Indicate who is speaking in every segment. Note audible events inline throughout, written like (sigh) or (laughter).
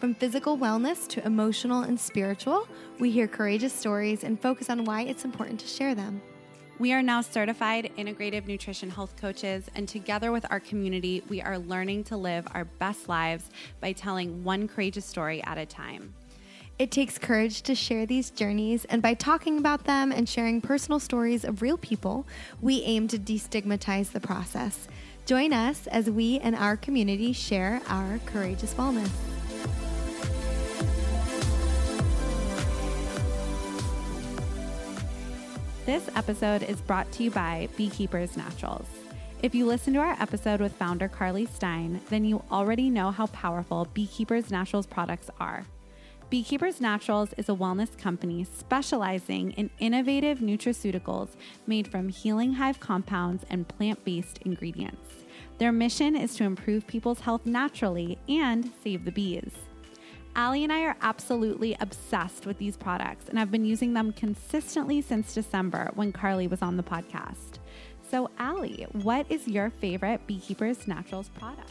Speaker 1: From physical wellness to emotional and spiritual, we hear courageous stories and focus on why it's important to share them.
Speaker 2: We are now certified integrative nutrition health coaches, and together with our community, we are learning to live our best lives by telling one courageous story at a time.
Speaker 1: It takes courage to share these journeys, and by talking about them and sharing personal stories of real people, we aim to destigmatize the process. Join us as we and our community share our courageous wellness.
Speaker 2: This episode is brought to you by Beekeepers Naturals. If you listen to our episode with founder Carly Stein, then you already know how powerful Beekeepers Naturals products are. Beekeepers Naturals is a wellness company specializing in innovative nutraceuticals made from healing hive compounds and plant based ingredients. Their mission is to improve people's health naturally and save the bees. Allie and I are absolutely obsessed with these products and I've been using them consistently since December when Carly was on the podcast. So, Allie, what is your favorite Beekeepers Naturals product?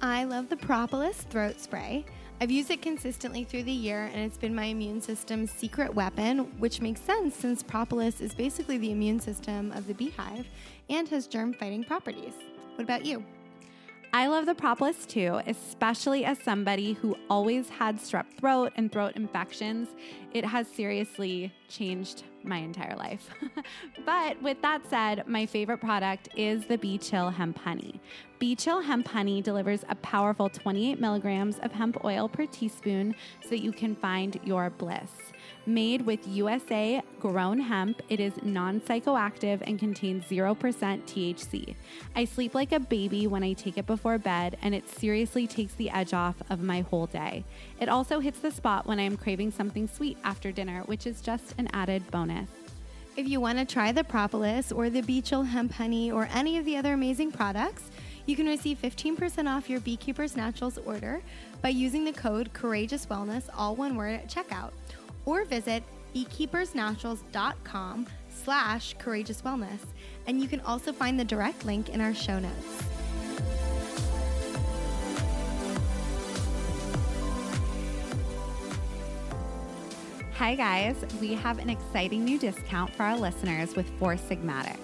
Speaker 1: I love the Propolis throat spray. I've used it consistently through the year, and it's been my immune system's secret weapon, which makes sense since propolis is basically the immune system of the beehive and has germ fighting properties. What about you?
Speaker 2: I love the propolis too, especially as somebody who always had strep throat and throat infections. It has seriously changed my entire life. (laughs) but with that said, my favorite product is the Bee Chill Hemp Honey. Bee Chill Hemp Honey delivers a powerful 28 milligrams of hemp oil per teaspoon so that you can find your bliss. Made with USA grown hemp, it is non psychoactive and contains 0% THC. I sleep like a baby when I take it before bed, and it seriously takes the edge off of my whole day. It also hits the spot when I am craving something sweet after dinner, which is just an added bonus.
Speaker 1: If you want to try the propolis or the Bee Chill hemp honey or any of the other amazing products, you can receive 15% off your Beekeepers Naturals order by using the code Courageous Wellness, all one word, at checkout or visit beekeepersnaturals.com slash courageous wellness. And you can also find the direct link in our show notes.
Speaker 2: Hi, guys. We have an exciting new discount for our listeners with Four Sigmatic.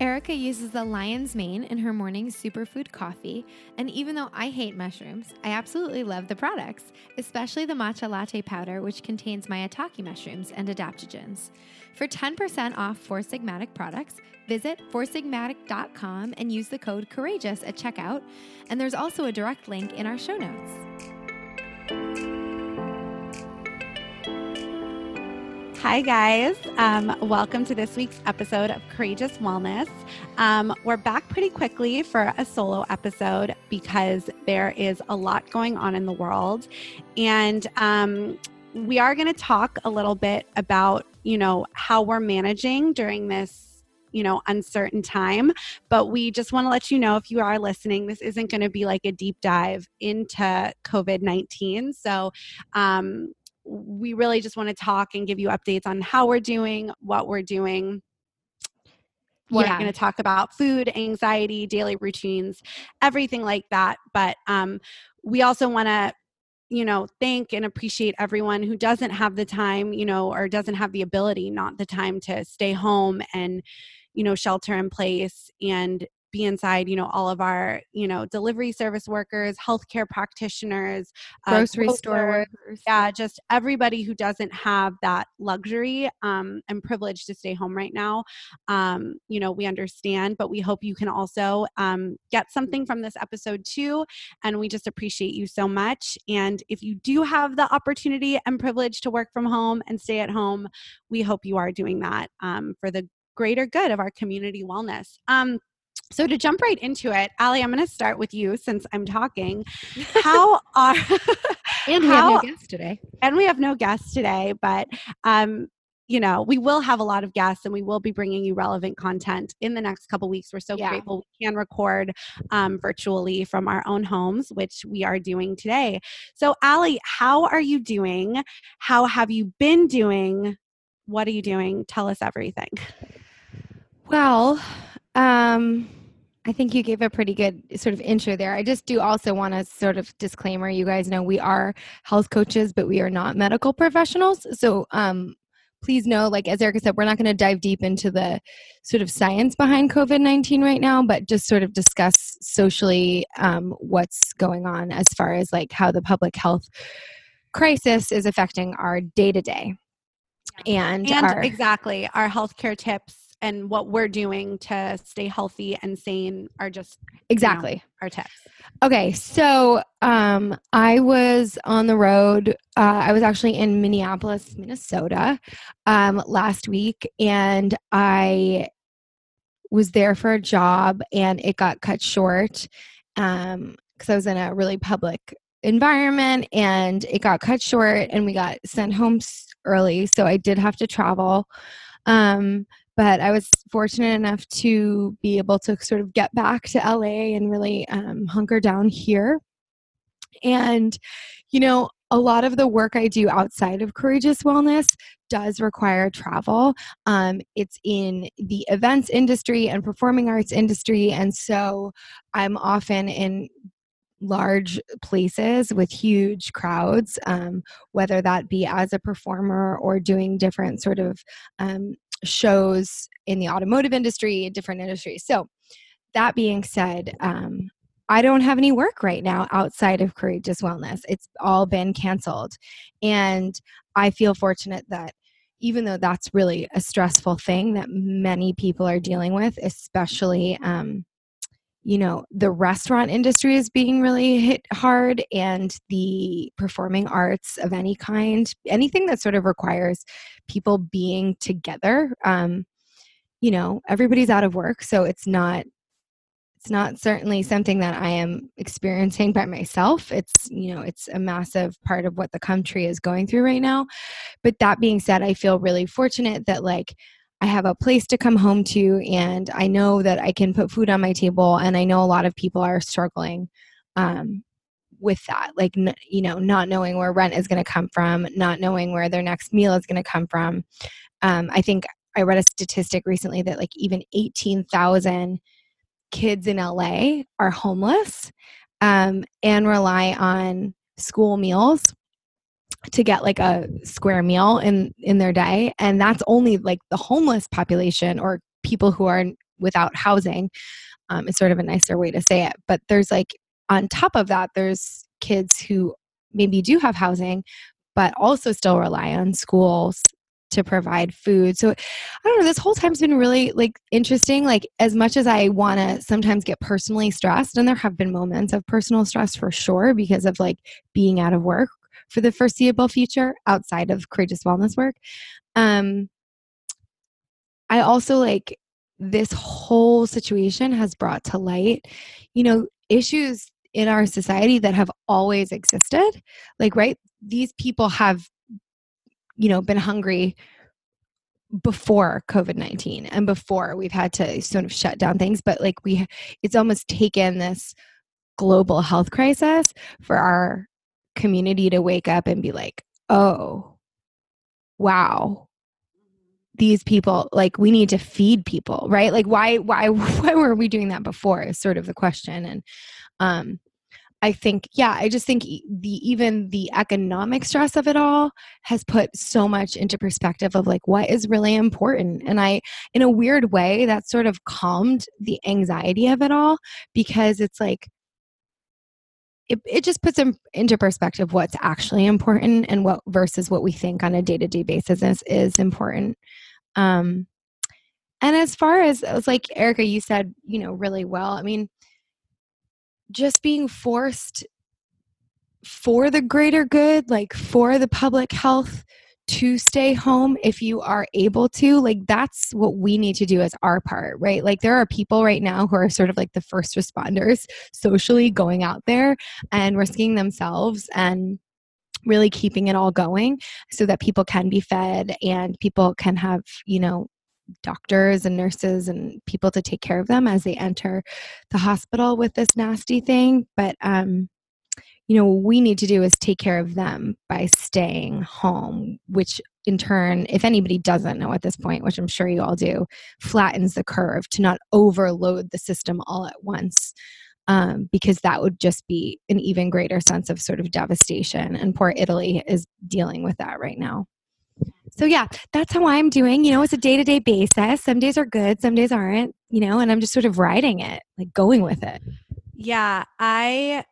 Speaker 1: Erica uses the lion's mane in her morning superfood coffee, and even though I hate mushrooms, I absolutely love the products, especially the matcha latte powder, which contains maitake mushrooms and adaptogens. For 10% off Four Sigmatic products, visit foursigmatic.com and use the code COURAGEOUS at checkout, and there's also a direct link in our show notes.
Speaker 2: Hi, guys. Um, welcome to this week's episode of Courageous Wellness. Um, we're back pretty quickly for a solo episode because there is a lot going on in the world. And um, we are going to talk a little bit about, you know, how we're managing during this you know uncertain time but we just want to let you know if you are listening this isn't going to be like a deep dive into covid-19 so um, we really just want to talk and give you updates on how we're doing, what we're doing. We're yeah. going to talk about food, anxiety, daily routines, everything like that. But um, we also want to you know thank and appreciate everyone who doesn't have the time you know or doesn't have the ability not the time to stay home and you know shelter in place and be inside, you know, all of our, you know, delivery service workers, healthcare practitioners,
Speaker 1: uh, grocery uh, store workers.
Speaker 2: Yeah, just everybody who doesn't have that luxury um, and privilege to stay home right now. Um, you know, we understand, but we hope you can also um, get something from this episode too. And we just appreciate you so much. And if you do have the opportunity and privilege to work from home and stay at home, we hope you are doing that um, for the greater good of our community wellness. Um, so to jump right into it, Allie, I'm going to start with you since I'm talking. (laughs) How are
Speaker 1: and we how, have no guests today,
Speaker 2: and we have no guests today, but um, you know, we will have a lot of guests and we will be bringing you relevant content in the next couple weeks. We're so yeah. grateful we can record um, virtually from our own homes, which we are doing today. So, Allie, how are you doing? How have you been doing? What are you doing? Tell us everything.
Speaker 1: Well, um, I think you gave a pretty good sort of intro there. I just do also want to sort of disclaimer you guys know we are health coaches, but we are not medical professionals. So, um, please know, like as Erica said, we're not going to dive deep into the sort of science behind COVID 19 right now, but just sort of discuss socially um, what's going on as far as like how the public health crisis is affecting our day to day. And,
Speaker 2: and
Speaker 1: our,
Speaker 2: exactly our healthcare tips and what we're doing to stay healthy and sane are just
Speaker 1: exactly
Speaker 2: you know, our tips.
Speaker 1: Okay, so um, I was on the road. Uh, I was actually in Minneapolis, Minnesota, um, last week, and I was there for a job, and it got cut short because um, I was in a really public environment, and it got cut short, and we got sent home early, so I did have to travel. Um, but I was fortunate enough to be able to sort of get back to LA and really um, hunker down here. And, you know, a lot of the work I do outside of Courageous Wellness does require travel. Um, it's in the events industry and performing arts industry. And so I'm often in large places with huge crowds, um, whether that be as a performer or doing different sort of um, shows in the automotive industry, different industries. So, that being said, um, I don't have any work right now outside of Courageous Wellness. It's all been canceled. And I feel fortunate that even though that's really a stressful thing that many people are dealing with, especially, um, you know, the restaurant industry is being really hit hard and the performing arts of any kind, anything that sort of requires people being together um, you know everybody's out of work so it's not it's not certainly something that i am experiencing by myself. It's you know it's a massive part of what the country is going through right now. But that being said i feel really fortunate that like I have a place to come home to, and I know that I can put food on my table. And I know a lot of people are struggling um, with that like you know not knowing where rent is going to come from not knowing where their next meal is going to come from um, i think i read a statistic recently that like even 18000 kids in la are homeless um, and rely on school meals to get like a square meal in in their day and that's only like the homeless population or people who are without housing um, is sort of a nicer way to say it but there's like on top of that, there's kids who maybe do have housing, but also still rely on schools to provide food. So I don't know, this whole time's been really like interesting. Like as much as I want to sometimes get personally stressed and there have been moments of personal stress for sure because of like being out of work for the foreseeable future outside of courageous wellness work. Um I also like this whole situation has brought to light, you know, issues in our society that have always existed like right these people have you know been hungry before covid-19 and before we've had to sort of shut down things but like we it's almost taken this global health crisis for our community to wake up and be like oh wow these people like we need to feed people right like why why (laughs) why were we doing that before is sort of the question and um I think, yeah, I just think the even the economic stress of it all has put so much into perspective of like what is really important. And I, in a weird way, that sort of calmed the anxiety of it all because it's like, it, it just puts in, into perspective what's actually important and what versus what we think on a day-to-day basis is, is important. Um and as far as it was like erica you said you know really well i mean just being forced for the greater good, like for the public health to stay home if you are able to like that's what we need to do as our part right like there are people right now who are sort of like the first responders socially going out there and risking themselves and really keeping it all going so that people can be fed and people can have you know doctors and nurses and people to take care of them as they enter the hospital with this nasty thing. But, um, you know, what we need to do is take care of them by staying home, which in turn, if anybody doesn't know at this point, which I'm sure you all do, flattens the curve to not overload the system all at once. Um, because that would just be an even greater sense of sort of devastation. And poor Italy is dealing with that right now. So yeah, that's how I'm doing. You know, it's a day to day basis. Some days are good, some days aren't, you know, and I'm just sort of riding it, like going with it.
Speaker 2: Yeah, I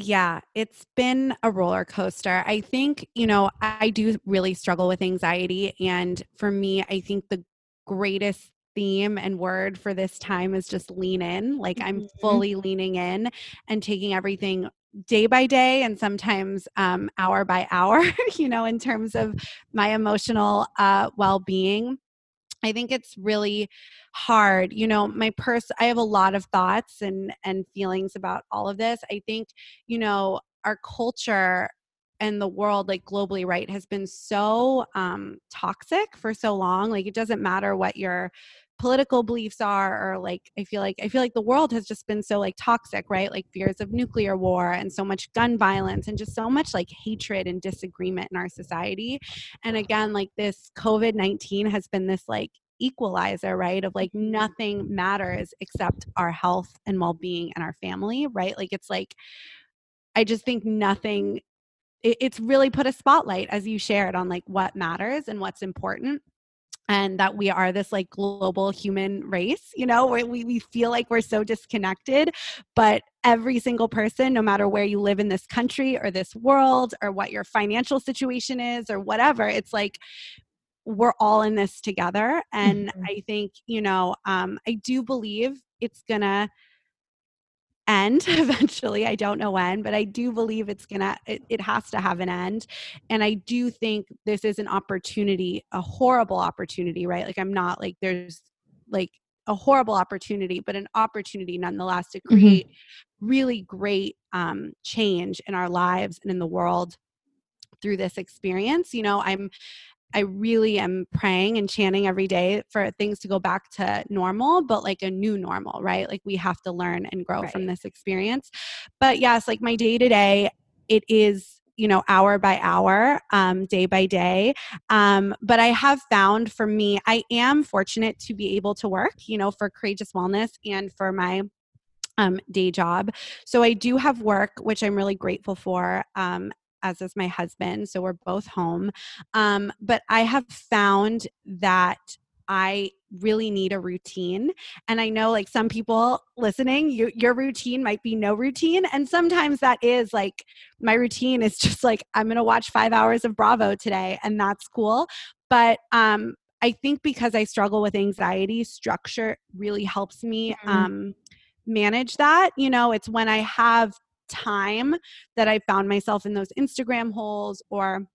Speaker 2: yeah, it's been a roller coaster. I think, you know, I do really struggle with anxiety. And for me, I think the greatest theme and word for this time is just lean in. Like I'm mm-hmm. fully leaning in and taking everything day by day and sometimes um, hour by (laughs) hour, you know, in terms of my emotional uh, well being. I think it's really hard. You know, my purse, I have a lot of thoughts and, and feelings about all of this. I think, you know, our culture and the world like globally right has been so um toxic for so long like it doesn't matter what your political beliefs are or like i feel like i feel like the world has just been so like toxic right? Like fears of nuclear war and so much gun violence and just so much like hatred and disagreement in our society. And again like this covid-19 has been this like equalizer right of like nothing matters except our health and well-being and our family right? Like it's like i just think nothing it's really put a spotlight as you shared on like what matters and what's important and that we are this like global human race you know where we, we feel like we're so disconnected but every single person no matter where you live in this country or this world or what your financial situation is or whatever it's like we're all in this together and mm-hmm. i think you know um, i do believe it's gonna end (laughs) eventually i don't know when but i do believe it's gonna it, it, has to have an end and i do think this is an opportunity a horrible opportunity right like i'm not like there's like a horrible opportunity but an opportunity nonetheless to mm-hmm. create mm-hmm. really great um, change in our lives and in the world through this experience you know i'm I really am praying and chanting every day for things to go back to normal, but like a new normal, right? Like we have to learn and grow right. from this experience. But yes, like my day to day, it is you know hour by hour um, day by day um, but i have found for me i am fortunate to be able to work you know for courageous wellness and for my um, day job so i do have work which i'm really grateful for um, as is my husband. So we're both home. Um, but I have found that I really need a routine. And I know like some people listening, you, your routine might be no routine. And sometimes that is like my routine is (laughs) just like, I'm going to watch five hours of Bravo today, and that's cool. But um, I think because I struggle with anxiety, structure really helps me mm-hmm. um, manage that. You know, it's when I have time that I found myself in those Instagram holes or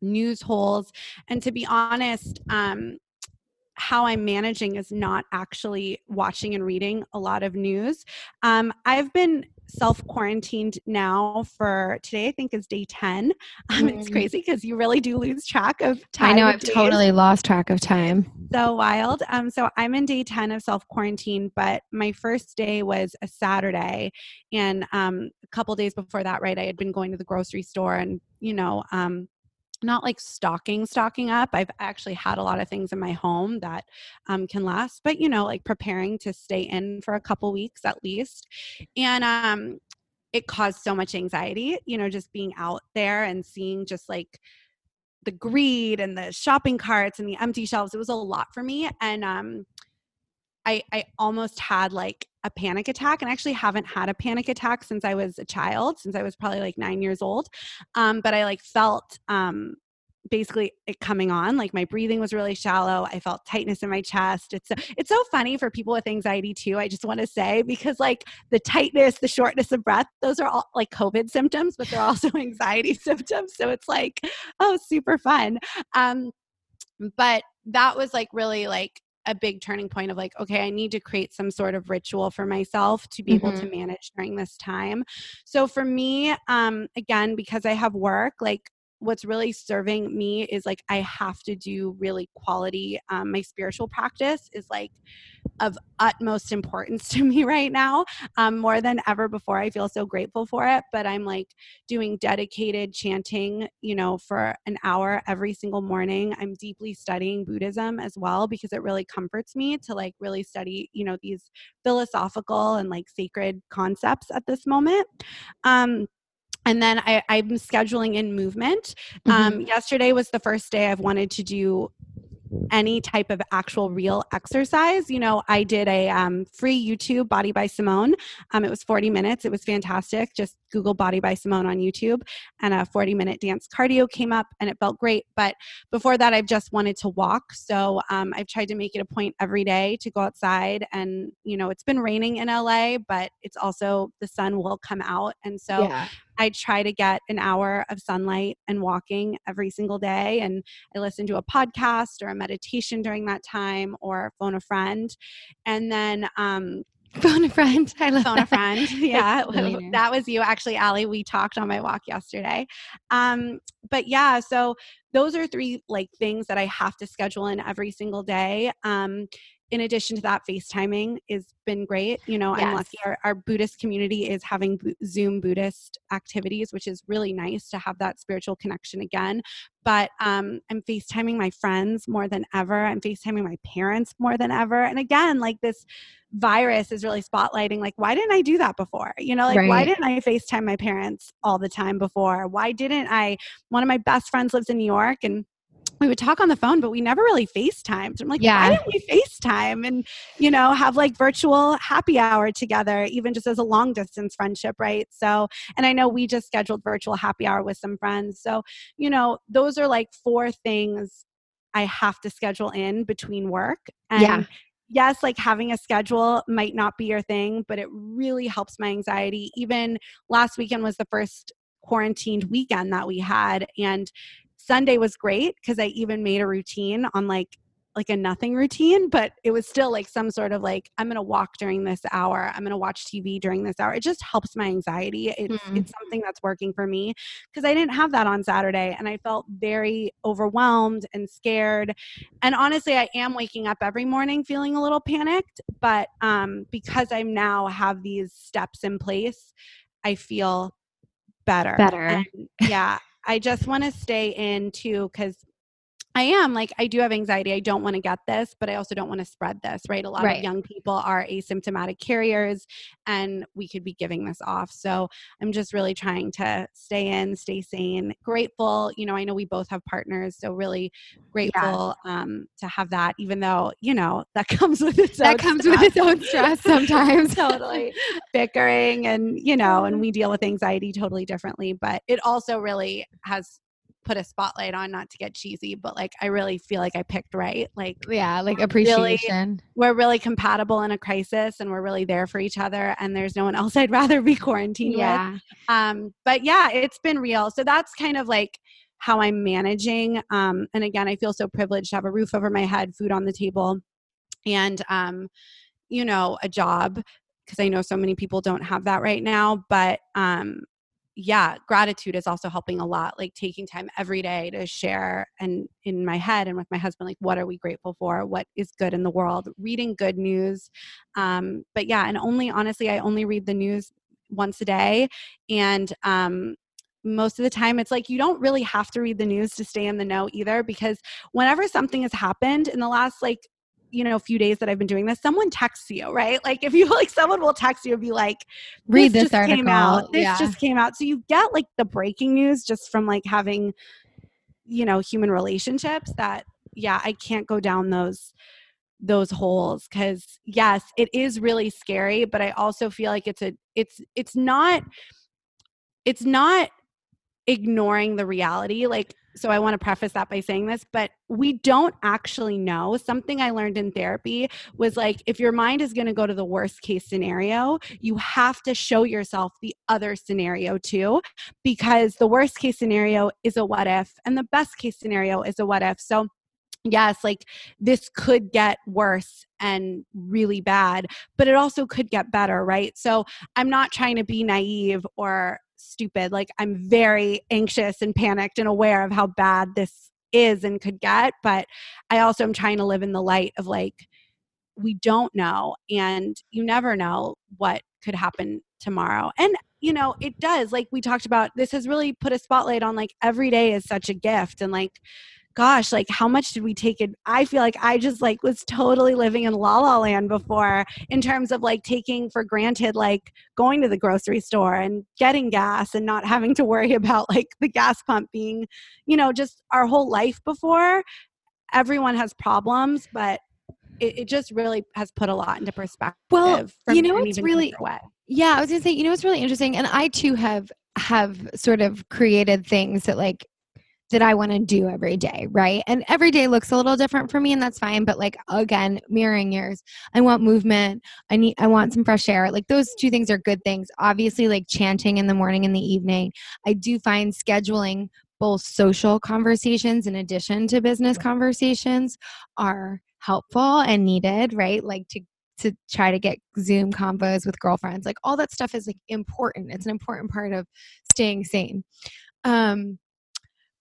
Speaker 2: news holes. And to be honest, um, how I'm managing is not actually watching and reading a lot of news. Um, I've been self quarantined now for today, I think is day 10. (laughs) Um, mm-hmm. It's crazy because you really do lose track of time.
Speaker 1: I know, I've days. totally lost track of time.
Speaker 2: So wild. Um, so I'm in day 10 of self quarantine, but my first day was a Saturday. And um, a couple days before that, right, I had been going to the grocery store and, you know, um, not like stocking stocking up i've actually had a lot of things in my home that um, can last but you know like preparing to stay in for a couple weeks at least and um it caused so much anxiety, you know, just being out there and seeing just like the greed and the shopping carts and the empty shelves. It was a lot for me. And um I I almost had like a panic attack and I actually haven't had a panic attack since I was a child, since I was probably like nine years old. Um, but I like felt um basically it coming on like my breathing was really shallow i felt tightness in my chest it's so, it's so funny for people with anxiety too i just want to say because like the tightness the shortness of breath those are all like covid symptoms but they're also (laughs) anxiety symptoms so it's like oh super fun um but that was like really like a big turning point of like okay i need to create some sort of ritual for myself to be mm-hmm. able to mm-hmm. manage during this time so for me um again because i have work like what's really serving me is like I have to do really quality. Um, my spiritual practice is like of utmost importance (laughs) to me right now, um, more than ever before. I feel so grateful for it. But I'm like doing dedicated chanting, you know, for an hour every single morning. I'm deeply studying Buddhism as well because it really comforts me to like really study, you know, these philosophical and like sacred concepts at this moment. Um, and then I, am scheduling in movement. Mm-hmm. Um, yesterday was the first day I've wanted to do any type of actual real exercise. You know, I did a um, free YouTube Body by Simone. Um, it was 40 minutes. It was fantastic. Just Google Body by Simone on YouTube, and a 40 minute dance cardio came up, and it felt great. But before that, I've just wanted to walk. So um, I've tried to make it a point every day to go outside. And you know, it's been raining in LA, but it's also the sun will come out, and so yeah. I try to get an hour of sunlight and walking every single day. And I listen to a podcast or a meditation during that time or phone a friend. And then, um, (laughs)
Speaker 1: Phone a friend. I love
Speaker 2: phone that. a friend. (laughs) Yeah, that was you actually, Allie. We talked on my walk yesterday. Um, but yeah, so those are three like things that I have to schedule in every single day. Um, in addition to that, FaceTiming has been great. You know, yes. I'm lucky our, our, Buddhist community is having Zoom Buddhist activities, which is really nice to have that spiritual connection again. But um, I'm FaceTiming my friends more than ever. I'm FaceTiming my parents more than ever. And again, like this virus is really spotlighting, like, why didn't I do that before? You know, like, right. why didn't I FaceTime my parents all the time before? Why didn't I? One of my best friends lives in New York and we would talk on the phone, but we never really FaceTimed. I'm like, yeah. why didn't we FaceTime and, you know, have like virtual happy hour together, even just as a long distance friendship, right? So, and I know we just scheduled virtual happy hour with some friends. So, you know, those are like four things I have to schedule in between work. And yeah. Yes, like having a schedule might not be your thing, but it really helps my anxiety. Even last weekend was the first quarantined weekend that we had. And Sunday was great because I even made a routine on like like a nothing routine, but it was still like some sort of like I'm going to walk during this hour. I'm going to watch TV during this hour. It just helps my anxiety. It's mm. it's something that's working for me because I didn't have that on Saturday and I felt very overwhelmed and scared. And honestly, I am waking up every morning feeling a little panicked, but um because I now have these steps in place, I feel better.
Speaker 1: Better.
Speaker 2: And yeah. I just want to stay in too because I am like I do have anxiety. I don't want to get this, but I also don't want to spread this, right? A lot right. of young people are asymptomatic carriers and we could be giving this off. So, I'm just really trying to stay in, stay sane, grateful, you know, I know we both have partners, so really grateful yeah. um to have that even though, you know, (laughs) that comes with its own
Speaker 1: that comes
Speaker 2: stress.
Speaker 1: with its own stress (laughs) sometimes.
Speaker 2: totally. Bickering and, you know, and we deal with anxiety totally differently, but it also really has put a spotlight on not to get cheesy but like i really feel like i picked right like
Speaker 1: yeah like appreciation
Speaker 2: really, we're really compatible in a crisis and we're really there for each other and there's no one (laughs) else i'd rather be quarantined yeah. with um but yeah it's been real so that's kind of like how i'm managing um and again i feel so privileged to have a roof over my head food on the table and um you know a job because I know so many people don't have that right now. But um, yeah, gratitude is also helping a lot. Like taking time every day to share and in my head and with my husband, like what are we grateful for? What is good in the world? Reading good news. Um, but yeah, and only honestly, I only read the news once a day. And um, most of the time it's like you don't really have to read the news to stay in the know either because whenever something has happened in the last like you know a few days that I've been doing this, someone texts you, right? Like if you (laughs) like someone will text you and be like,
Speaker 1: Read this,
Speaker 2: just
Speaker 1: article.
Speaker 2: Came out. This
Speaker 1: yeah.
Speaker 2: just came out. So you get like the breaking news just from like having, you know, human relationships that yeah, I can't go down those those holes because yes it is really scary but i also feel like it's a it's it's not it's not ignoring the reality like so i want to preface that by saying this but we don't actually know something i learned in therapy was like if your mind is going to go to the worst case scenario you have to show yourself the other scenario too because the worst case scenario is a what if and the best case scenario is a what if so yes, like this could get worse and really bad, but it also could get better, right? So I'm not trying to be naive or stupid. Like I'm very anxious and panicked and aware of how bad this is and could get, but I also am trying to live in the light of like, we don't know and you never know what could happen tomorrow. And you know, it does. Like we talked about, this has really put a spotlight on like every day is such a gift and like gosh, like how much did we take it? I feel like I just like was totally living in la la land before in terms of like taking for granted like going to the grocery store and getting gas and not having to worry (laughs) about like the gas pump being, you know, just our whole life before. Everyone has problems, but it, it just really has put a lot into perspective.
Speaker 1: Well, you know, it's really, yeah, I was gonna say, you know, it's really interesting. And I too have, have sort of created things that like that I want to do every day, right? And every day looks a little different for me and that's fine, but like again, mirroring yours. I want movement. I need I want some fresh air. Like those two things are good things. Obviously like chanting in the morning and the evening. I do find scheduling both social conversations in addition to business conversations are helpful and needed, right? Like to to try to get Zoom combos with girlfriends. Like all that stuff is like important. It's an important part of staying sane. Um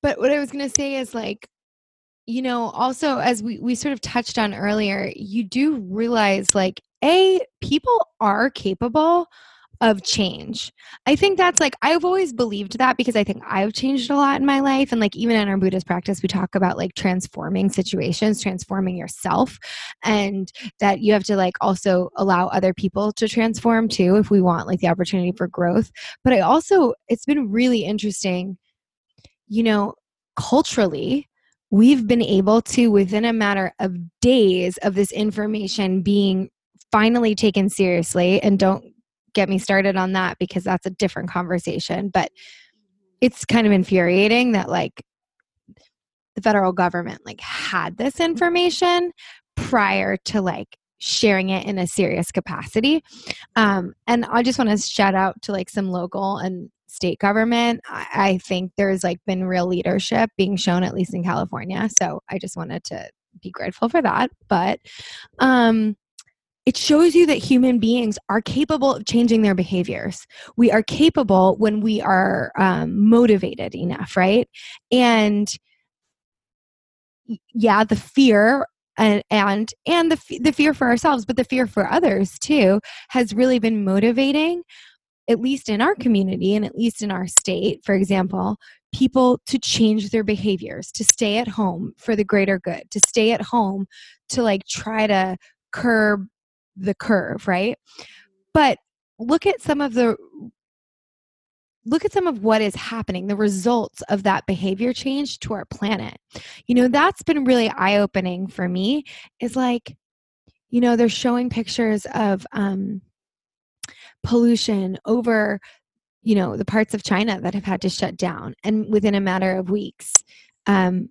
Speaker 1: but what I was going to say is like, you know, also as we, we sort of touched on earlier, you do realize like, A, people are capable of change. I think that's like, I've always believed that because I think I've changed a lot in my life. And like, even in our Buddhist practice, we talk about like transforming situations, transforming yourself, and that you have to like also allow other people to transform too if we want like the opportunity for growth. But I also, it's been really interesting you know, culturally, we've been able to, within a matter of days of this information being finally taken seriously, and don't get me started on that because that's a different conversation, but it's kind of infuriating that, like, the federal government like had this mm-hmm. information prior to like sharing it in a serious capacity um, and i just want to shout out to like some local and state government, I, I think there's like been real leadership being shown, at least in California. So I just wanted to be grateful for that. But um, it shows you that human beings are capable of changing their behaviors. We are capable when we are um, motivated enough, right? And yeah, the fear and and and the the fear for ourselves, but the fear for others too has really been motivating at least in our community and at least in our state, for example, people to change their behaviors, to stay at home for the greater good, to stay at home to like try to curb the curve, right? But look at some of the look at some of what is happening the results of that behavior change to our planet. You know that's been really eye-opening for me is like you know they're showing pictures of um pollution over you know the parts of china that have had to shut down and within a matter of weeks um,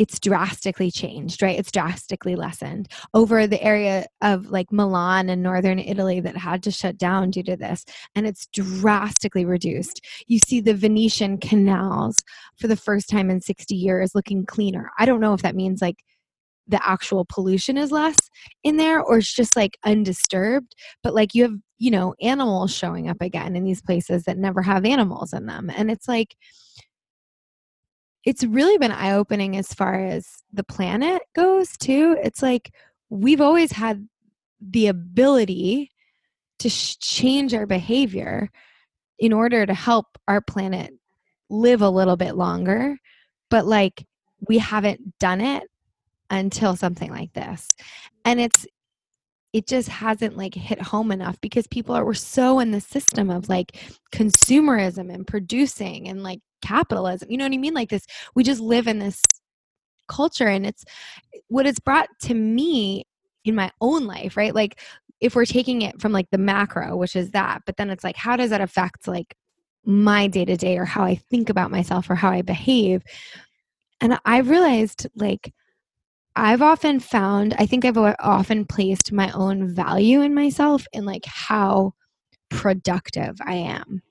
Speaker 1: it's drastically changed right? It's drastically lessened. Over the area of like milan and northern italy that had to shut down due to this and it's drastically reduced. You see the venetian canals for the first time in 60 years looking cleaner. I don't know if that means like the actual pollution is less in there or it's just like undisturbed but like you have you know animals showing up again in these places that never have animals in them. And it's like it's really been eye opening as far as the planet goes too it's like we've always had the ability to sh- change our behavior in order to help our planet live a little bit longer but like we haven't done it until something like this. And it's it just hasn't like hit home enough because people are we're so in the system of like consumerism and producing and like capitalism. You know what I mean? Like this we just live in this culture and it's what it's brought to me in my own life, right? Like if we're taking it from like the macro, which is that, but then it's like how does that affect like my day to day or how I think about myself or how I behave? And I realized like I've often found, I think I've often placed my own value in myself in like how productive I am,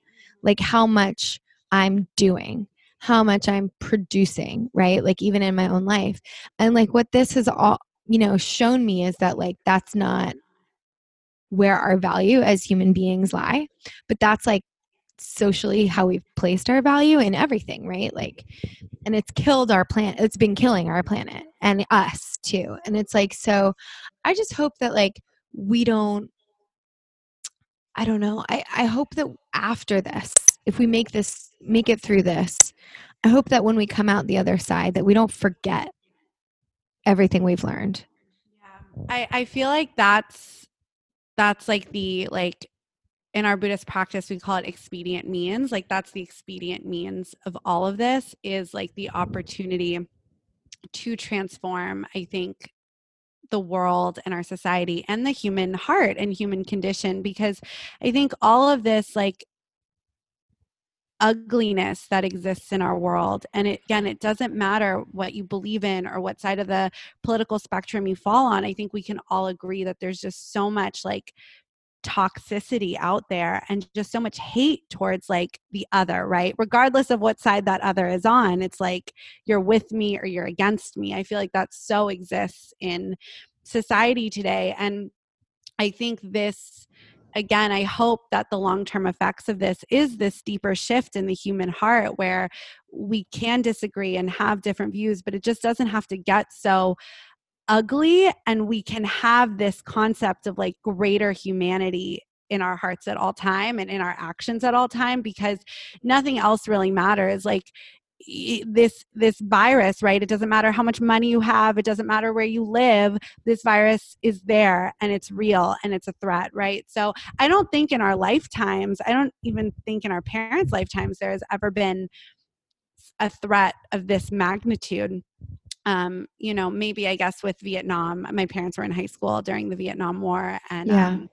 Speaker 1: like how much I'm doing, how much I'm producing, right? Like even in my own life. And like what this has all, you know, shown me is that like that's not where our value as human beings lie, but that's like socially how we've placed our value in everything, right? Like, and it's killed our planet. It's been killing our planet and us too. And it's like, so I just hope that like we don't, I don't know. I, I hope that after this, if we make this, make it through this, I hope that when we come out the other side, that we don't forget everything we've learned.
Speaker 2: Yeah. I, I feel like that's, that's like the like in our Buddhist practice, we call it expedient means. Like that's the expedient means of all of this is like the opportunity to transform, I think, the world and our society and the human heart and human condition. Because I think all of this, like, ugliness that exists in our world and it, again it doesn't matter what you believe in or what side of the political spectrum you fall on i think we can all agree that there's just so much like toxicity out there and just so much hate towards like the other, right? Regardless of what side that other is on, it's like you're with me or you're against me. I feel like that so exists in society today. And I think this, again, I hope that the long term effects of this is this deeper shift in the human heart where we can disagree and have different views, but it just doesn't have to get so ugly and we can have this concept of like greater humanity in our hearts at all time and in our actions at all time because nothing else really matters. Like this this virus right? It doesn't matter how much money you have. It doesn't matter where you live. This virus is there and it's real and it's a threat right? So i don't think in our lifetimes i don't even think in our parents lifetimes there has ever been a threat of this magnitude. Um, you know, maybe I guess with Vietnam, my parents were in high school during the Vietnam War and yeah. um,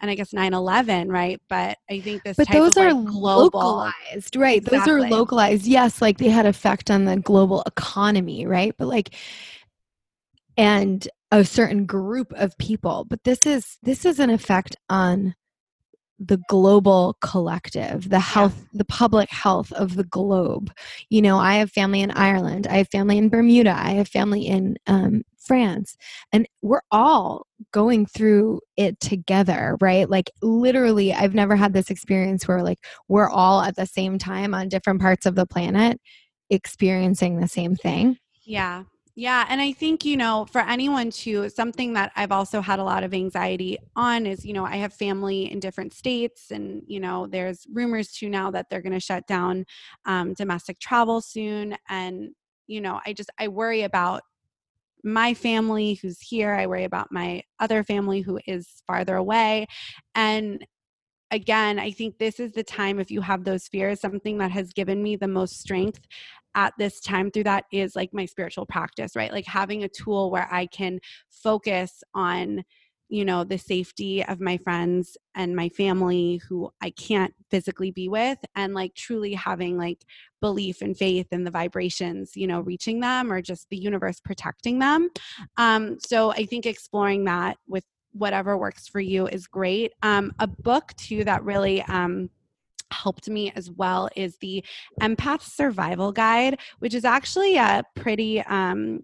Speaker 2: and I guess 9-11, right? But I think this
Speaker 1: But those are like global, localized, right? Exactly. Those are localized. Yes, like they had effect on the global economy, right? But like and a certain group of people. But this is this is an effect on the global collective, the health, yeah. the public health of the globe. You know, I have family in Ireland, I have family in Bermuda, I have family in um, France, and we're all going through it together, right? Like, literally, I've never had this experience where, like, we're all at the same time on different parts of the planet experiencing the same thing.
Speaker 2: Yeah. Yeah. And I think, you know, for anyone to, something that I've also had a lot of anxiety on is, you know, I have family in different states, and, you know, there's rumors too now that they're going to shut down um, domestic travel soon. And, you know, I just, I worry about my family who's here. I worry about my other family who is farther away. And again, I think this is the time, if you have those fears, something that has given me the most strength at this time through that is like my spiritual practice, right? Like having a tool where I can focus on you know the safety of my friends and my family who i can't physically be with and like truly having like belief and faith in the vibrations you know reaching them or just the universe protecting them. Um so i think exploring that with whatever works for you is great. Um a book too that really um helped me as well is the Empath Survival Guide, which is actually a pretty um,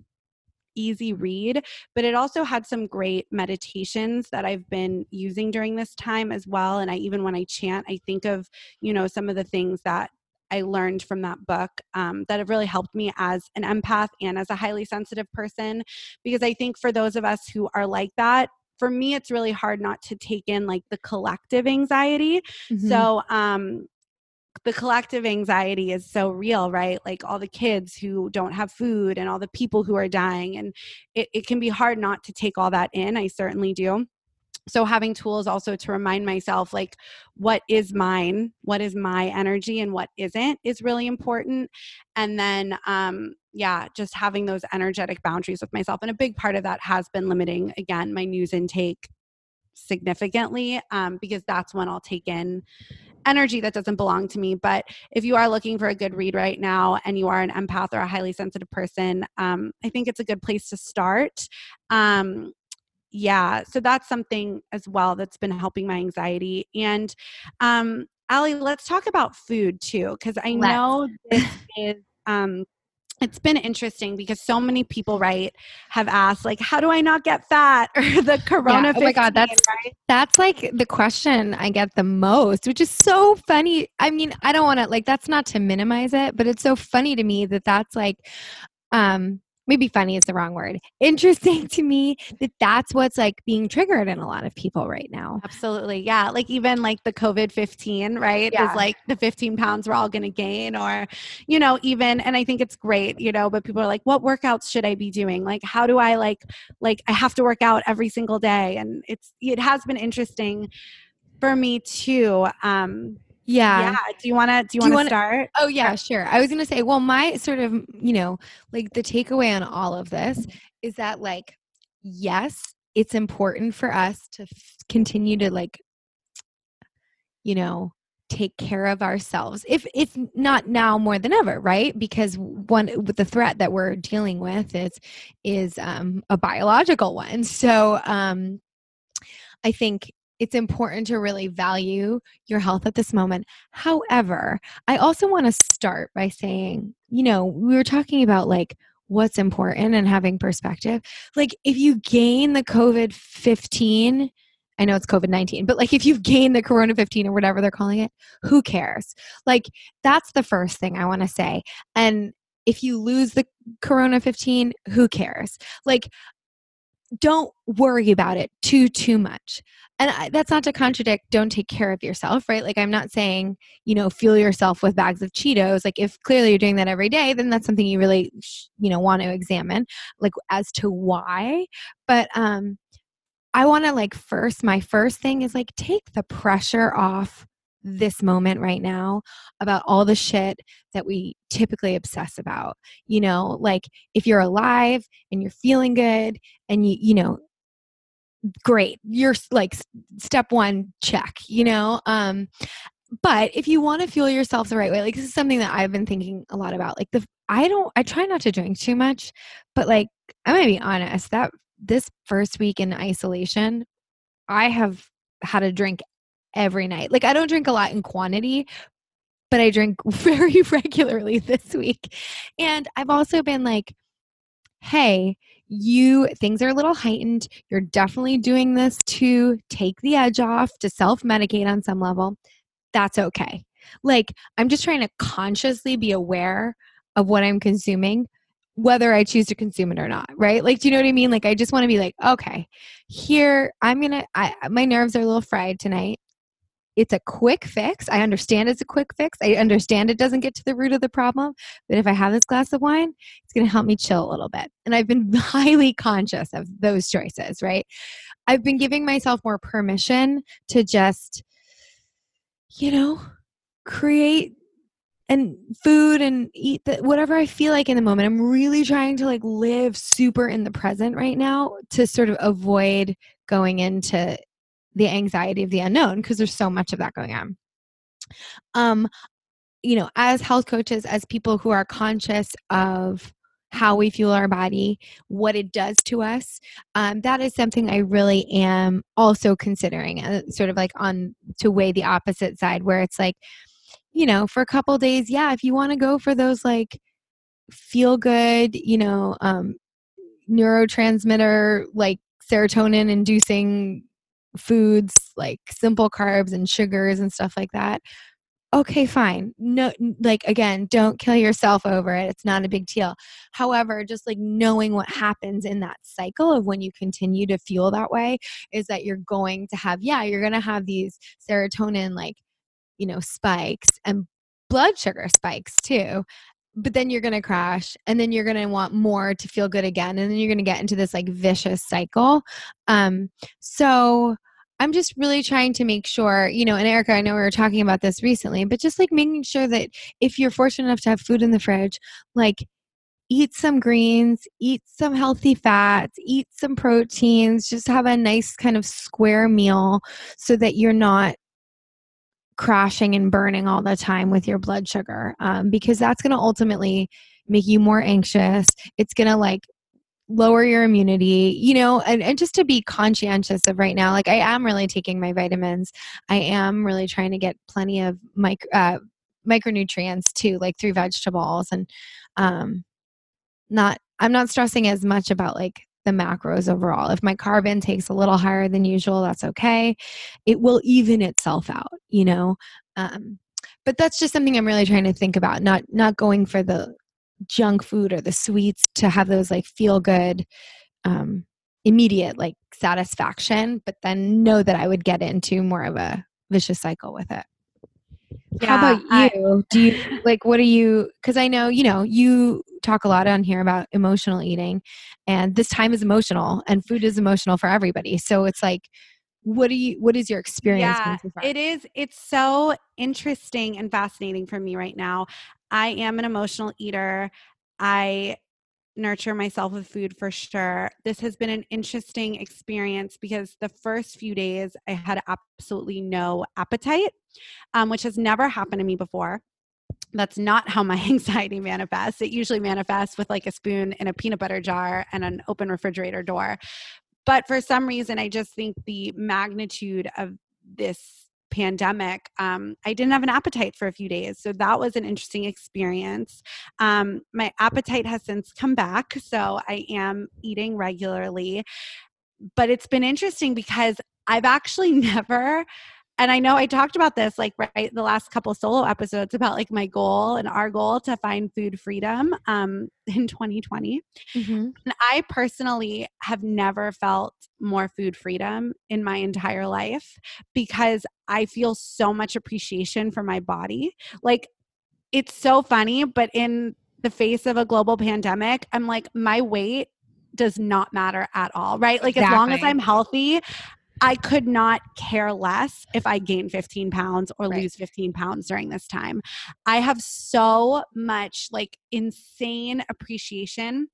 Speaker 2: easy read, but it also had some great meditations that I've been using during this time as well. And I even when I chant, I think of, you know, some of the things that I learned from that book um, that have really helped me as an empath and as a highly sensitive person. Because I think for those of us who are like that, for me it's really hard not to take in like the collective anxiety mm-hmm. so um the collective anxiety is so real, right? Like all the kids who don't have food and all the people who are dying. And it, it can be hard not to take all that in. I certainly do so having tools also to remind myself like what is mine what is my energy and what isn't is really important and then um yeah just having those energetic boundaries with myself and a big part of that has been limiting again my news intake significantly um, because that's when i'll take in energy that doesn't belong to me. But if you are looking for a good read right now and you are an empath or a highly sensitive person, um, I think it's a good place to start. Um, yeah so that's something as well that's been helping my anxiety and um allie let's talk about food too because i let's. know this (laughs) is um it's been interesting because so many people right have asked like how do i not get fat (laughs) or the corona yeah. oh my god
Speaker 1: that's right? that's like the question i get the most which is so funny i mean i don't want to like that's not to minimize it but it's so funny to me that that's like um maybe funny is the wrong word. Interesting to me that that's what's like being triggered in a lot of people right now.
Speaker 2: Absolutely yeah like even like the covid-15 right yeah. is like the 15 pounds we're all going to gain or you know even and i think it's great you know but people are like what workouts should i be doing? Like how do i like like i have to work out every single day? And it's it has been interesting for me too um
Speaker 1: yeah.
Speaker 2: Yeah. Do you want to do you want to start?
Speaker 1: Oh yeah, sure. I was going to say, well, my sort of, you know, like the takeaway on all of this is that like yes, it's important for us to f- continue to like you know, take care of ourselves. If if not now more than ever, right? Because one with the threat that we're dealing with is is um a biological one. (laughs) So, um I think it's important to really value your health at this moment. However, I also want to start by saying, you know, we were talking about like what's important and having perspective. Like if you gain the COVID 15, I know it's COVID 19, but like if you've gained the Corona 15 or whatever they're calling it, who cares? Like that's the first thing I want to say. And if you lose the Corona 15, who cares? Like don't worry about it too too much. And I, that's not to contradict don't take care of yourself right? Like i'm not saying you know fuel yourself with bags of cheetos. Like if clearly you're doing that every day then that's something you really you know want to examine like as to why. But um i want to like first my first thing is like take the pressure off this moment right now about all the shit that we typically obsess about. You know, like if you're alive and you're feeling good and you, you know, great. You're like step one check, you know? Um, but if you want to fuel yourself the right way, like this is something that I've been thinking a lot about. Like the I don't I try not to drink too much, but like I'm gonna be honest, that this first week in isolation, I have had a drink every night. Like I don't drink a lot in quantity, but I drink (laughs) very regularly this week. And I've also been like, hey, you things are a little heightened. You're definitely doing this to take the edge off, to self medicate on some level. That's okay. Like, I'm just trying to consciously be aware of what I'm consuming, whether I choose to consume it or not, right? Like, do you know what I mean? Like, I just want to be like, okay, here, I'm gonna, I, my nerves are a little fried tonight it's a quick fix. I understand it's a quick fix. I understand it doesn't get to the root of the problem. But if I have this glass of wine, it's going to help me chill a little bit. And I've been (laughs) highly conscious of those choices, right? I've been giving myself more permission to just, you know, create and food and eat the, whatever I feel like in the moment. I'm really trying to like live super in the present right now to sort of avoid going into the anxiety of the unknown because there's so much of that going on. Um, you know, as health coaches, as people who are conscious of how we fuel our body, what it does to us, um, that is something I really am also considering, uh, sort of like on to weigh the opposite side, where it's like, you know, for a couple days, yeah, if you want to go for those like feel good, you know, um, neurotransmitter like serotonin inducing foods like simple carbs and sugars and stuff like that. Okay fine. No like again don't kill yourself over it. It's not a big deal. However just like knowing what happens in that cycle of when you continue to feel that way is that you're going to have yeah you're going to have these serotonin like you know spikes and blood sugar spikes too but then you're going to crash and then you're going to want more to feel good again and then you're going to get into this like vicious cycle. Um so i'm just really trying to make sure you know and erica i know we were talking about this recently but just like making sure that if you're fortunate enough to have food in the fridge like eat some greens, eat some healthy fats, eat some proteins, just have a nice kind of square meal so that you're not crashing and burning all the time with your blood sugar um, because that's going to ultimately make you more anxious. It's going to like lower your immunity, you know, and, and just to be conscientious of right now, like I am really taking my vitamins. I am really trying to get plenty of micro, uh, micronutrients too, like through vegetables and, um, not i'm not stressing as much about like the macros overall. If my carb intake's a little higher than usual that's okay. It will even itself out you know? Um, but that's just something i'm really trying to think about not not going for the junk food or the sweets to have those like feel good um, immediate like satisfaction but then know that i would get into more of a vicious cycle with it yeah, How about you? I, Do you (laughs) like what are you cuz I know, you know, you talk a lot on here about emotional eating and this time is emotional and food is emotional for everybody. So it's like what do you what is your experience
Speaker 2: yeah, so it is it's so interesting and fascinating for me right now. I am an emotional eater. I nurture myself with food for sure. This has been an interesting experience because the first few days I had absolutely no appetite um, which has never happened to me before. That's not how my (laughs) anxiety manifests. It usually manifests with like a spoon in a peanut butter jar and an open refrigerator door. But for some reason, I just think the magnitude of this pandemic, um, I didn't have an appetite for a few days. So that was an interesting experience. Um, my appetite has since come back. So I am eating regularly. But it's been interesting because I've actually (laughs) never and I know I talked about this like right the last couple solo episodes about like my goal and our goal to find food freedom um, (laughs) in 2020. Mm-hmm. And I personally have never felt more food freedom in my entire life because I feel so much appreciation for my body. Like it's so funny, but in the face of a global pandemic, I'm like my weight does not matter at all, right? Like exactly. as long as I'm healthy, I could not care less if I gain 15 pounds or right. lose 15 pounds during this time. I have so much like insane appreciation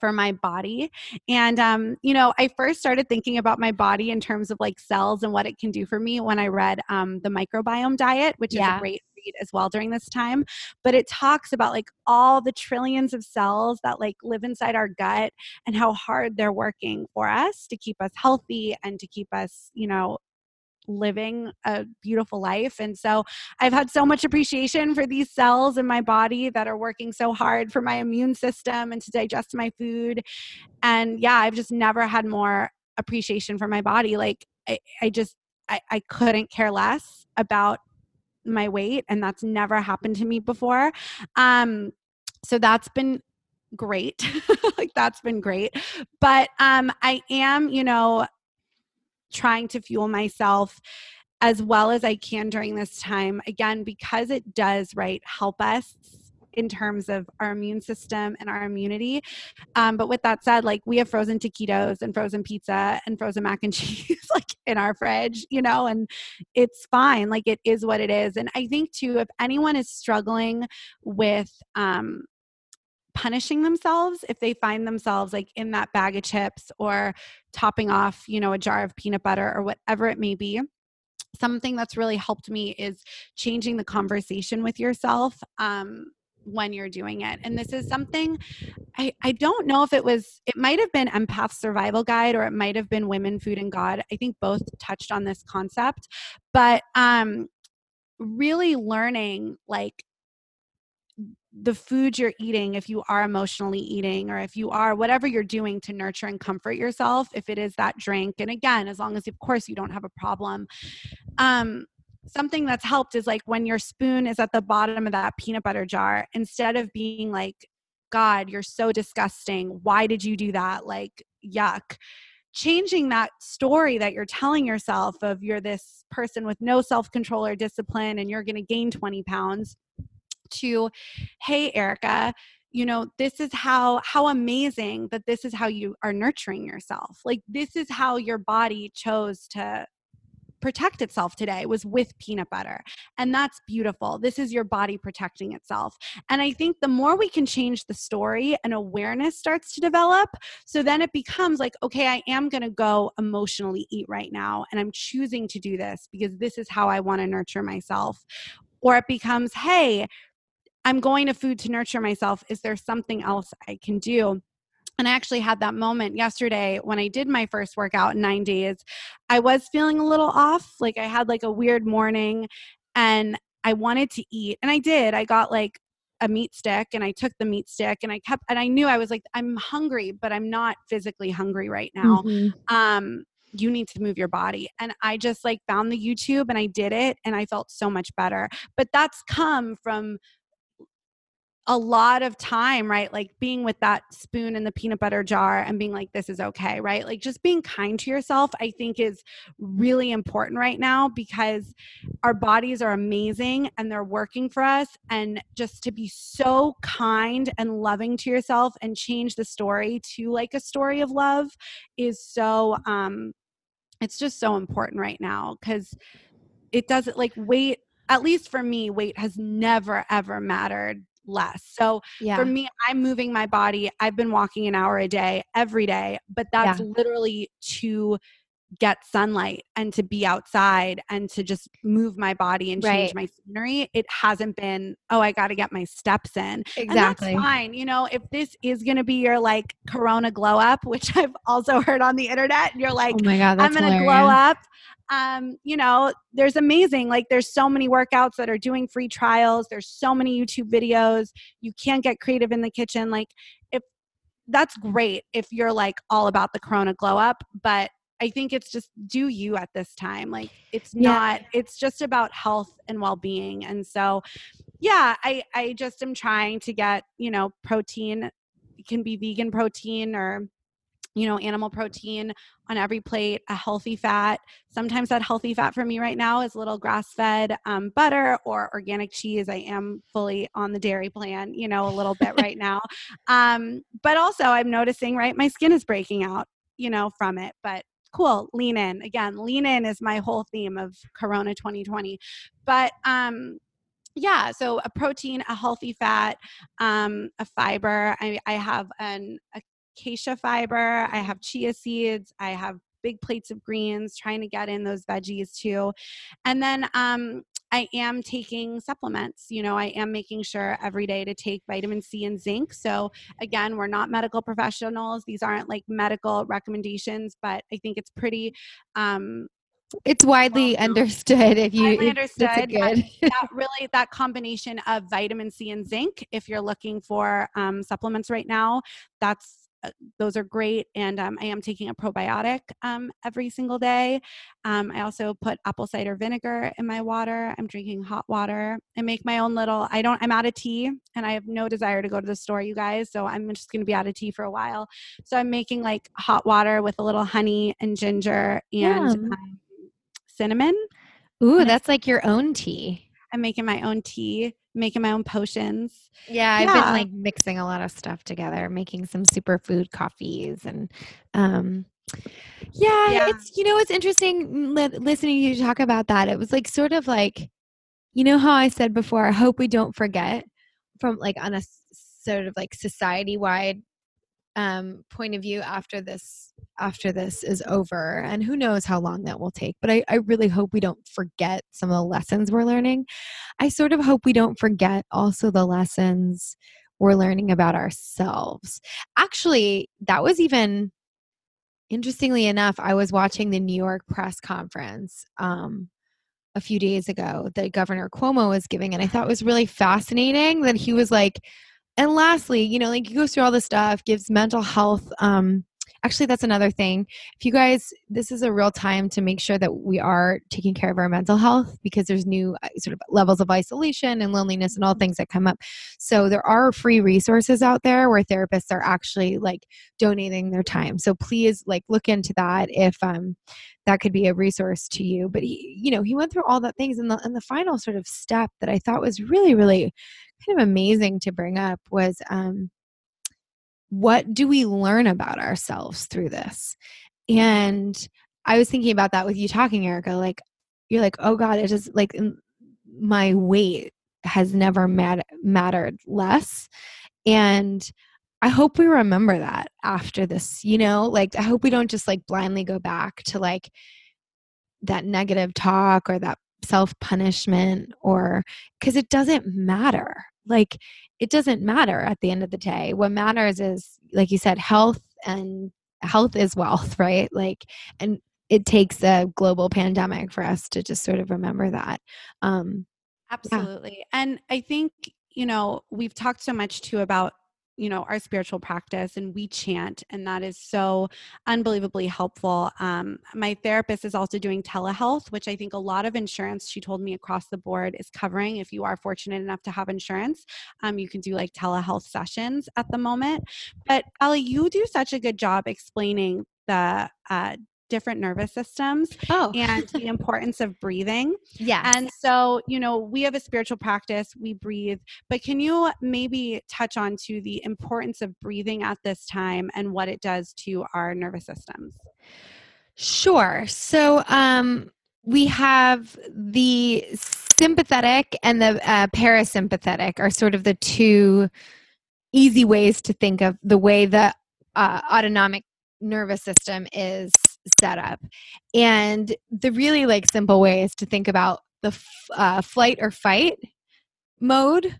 Speaker 2: for my body. And, um, you know, I first started thinking about my body in terms of like cells and what it can do for me when I read um, The Microbiome Diet, which yeah. is a great read as well during this time. But it talks about like all the trillions of cells that like live inside our gut and how hard they're working for us to keep us healthy and to keep us, you know, living a beautiful life. And so I've had so much appreciation for these cells in my body that are working so hard for my immune system and to digest my food. And yeah, I've just never had more appreciation for my body. Like I, I just I, I couldn't care less about my weight and that's never happened to me before. Um so that's been great. (laughs) like that's been great. But um I am, you know, trying to fuel myself as well as I can during this time. Again, because it does, right, help us in terms of our immune system and our immunity. Um, but with that said, like we have frozen taquitos and frozen pizza and frozen mac and (laughs) cheese like in our fridge, you know, and it's fine. Like it is what it is. And I think too, if anyone is struggling with um, punishing themselves if they find themselves like in that bag of chips or topping off, you know, a jar of peanut butter or whatever it may be. Something that's really helped me is changing the conversation with yourself um, when you're doing it. And this is something I, I don't know if it was, it might have been Empath Survival Guide or it might have been Women, Food, and God. I think both touched on this concept. But um, really learning like the food you're eating, if you are emotionally eating, or if you are whatever you're doing to nurture and comfort yourself, if it is that drink, and again, as long as, of course, you don't have a problem. Um, something that's helped is like when your spoon is at the bottom of that peanut butter jar, instead of being like, God, you're so disgusting. Why did you do that? Like, yuck changing that story that you're telling yourself of you're this person with no self control or discipline and you're going to gain 20 pounds to hey erica you know this is how how amazing that this is how you are nurturing yourself like this is how your body chose to protect itself today was with peanut butter. And that's beautiful. This is your body protecting itself. And I think the more we can change the story and awareness starts to develop, so then it becomes like, okay, I am going to go emotionally eat right now. And I'm choosing to do this because this is how I want to nurture myself. Or it becomes, hey, I'm going to food to nurture myself. Is there something else I can do? And I actually had that moment yesterday when I did my first workout in nine days. I was feeling a little off. Like I had like a weird morning and I wanted to eat. And I did. I got like a meat stick and I took the meat stick and I kept, and I knew I was like, I'm hungry, but I'm not physically hungry right now. Mm-hmm. Um, you need to move your body. And I just like found the YouTube and I did it and I felt so much better. But that's come from a lot of time, right? Like being with that spoon in the peanut butter jar and being like, this is okay, right? Like just being kind to yourself, I think is really important right now because our bodies are amazing and they're working for us. And just to be so kind and loving to yourself and change the story to like a story of love is so, um, it's just so important right now because it doesn't like weight at least for me, weight has never ever mattered less. So yeah. for me, I'm moving my body. I've been walking an hour a day every day, but that's yeah. literally to get sunlight and to be outside and to just move my body and change right. my scenery. It hasn't been, oh, I got to get my steps in. Exactly. And that's fine. You know, if this is going to be your like corona glow up, (laughs) which I've also heard on the internet, and you're like, oh my God, I'm going to glow up um, you know, there's amazing. Like, there's so many workouts that are doing free trials. There's so many YouTube videos. You can't get creative in the kitchen. Like, if that's great if you're like all about the Corona glow up, but I think it's just do you at this time. Like, it's not. Yeah. It's just about health and well being. And so, yeah, I I just am trying to get you know protein. It can be vegan protein or you know, animal protein on every plate, a healthy fat. Sometimes that healthy fat for me right now is a little grass fed um, butter or organic cheese. I am fully on the dairy plan, you know, a little bit (laughs) right now. Um, but also, I'm noticing, right, my skin is breaking out, you know, from it. But cool, lean in. Again, lean in is my whole theme of Corona 2020. But, um, yeah so a protein a healthy fat um, a fiber I, I have an acacia fiber, I have chia seeds, I have big plates of greens, trying to get in those veggies too. And then um, I am taking supplements. You know, I am making sure every day to take vitamin C and zinc. So, again, we're not medical professionals. These aren't like medical recommendations, but I think it's pretty um,
Speaker 1: it's widely (laughs) well, understood if you
Speaker 2: widely understood that, (laughs) that, really that combination of vitamin c and zinc if you're looking for um, supplements right now that's those are great. And um, I am taking a probiotic um, every single day. Um, I also put apple cider vinegar in my water. I'm drinking hot water. I make my own little, I don't, I'm out of tea and I have no desire to go to the store, you guys. So I'm just going to be out of tea for a while. So I'm making like hot water with a little honey and ginger and um, cinnamon.
Speaker 1: Ooh, and that's like your own tea.
Speaker 2: I'm making my own tea making my own potions.
Speaker 1: Yeah, I've been like mixing a lot of stuff together, making some superfood coffees and um yeah, yeah. it's you know it's interesting li- listening to you talk about that. It was like sort of like you know how I said before, I hope we don't forget from like on a sort of like society wide um, point of view after this after this is over and who knows how long that will take but I, I really hope we don't forget some of the lessons we're learning. I sort of hope we don't forget also the lessons we're learning about ourselves. Actually that was even interestingly enough i was watching the new york press conference um, a few days ago that governor cuomo was giving and i thought was really fascinating that he was like and lastly, you know, like he goes through all this stuff, gives mental health um, actually that's another thing. If you guys this is a real time to make sure that we are taking care of our mental health because there's new uh, sort of levels of isolation and loneliness and all things that come up. So there are free resources out there where therapists are actually like donating their time. So please like look into that if um that could be a resource to you. But he you know he went through all that things and the and the final sort of step that i thought was really really kind of amazing to bring up was um what do we learn about ourselves through this? And I was thinking about that with you talking, Erica. Like, you're like, oh God, it just like my weight has never mat- mattered less. And I hope we remember that after this, you know, like I hope we don't just like blindly go back to like that negative talk or that self punishment or because it doesn't matter. Like it doesn't matter at the end of the day. What matters is, like you said, health and health is wealth, (laughs) right? Like, and it takes a global pandemic for us to just sort of remember that. Um,
Speaker 2: Absolutely. Yeah. And I think, you know, we've talked so much too about you know our spiritual practice and we chant and that is so unbelievably helpful. Um, my therapist is also doing telehealth which i think a lot of insurance she told me across the board is covering. If you are fortunate enough to have insurance um, you can do like telehealth sessions at the moment. But allie you do such a good job explaining the uh, different nervous systems
Speaker 1: oh.
Speaker 2: and the importance of breathing.
Speaker 1: Yeah.
Speaker 2: And so, you know, we have a spiritual practice, we breathe, but can you maybe touch on to the importance of breathing at this time and what it does to our nervous systems?
Speaker 1: Sure. So, um we have the sympathetic and the uh, parasympathetic are sort of the two easy ways to think of the way the uh, autonomic nervous system is set up. And the really like simple way is to think about the f- uh, flight or fight mode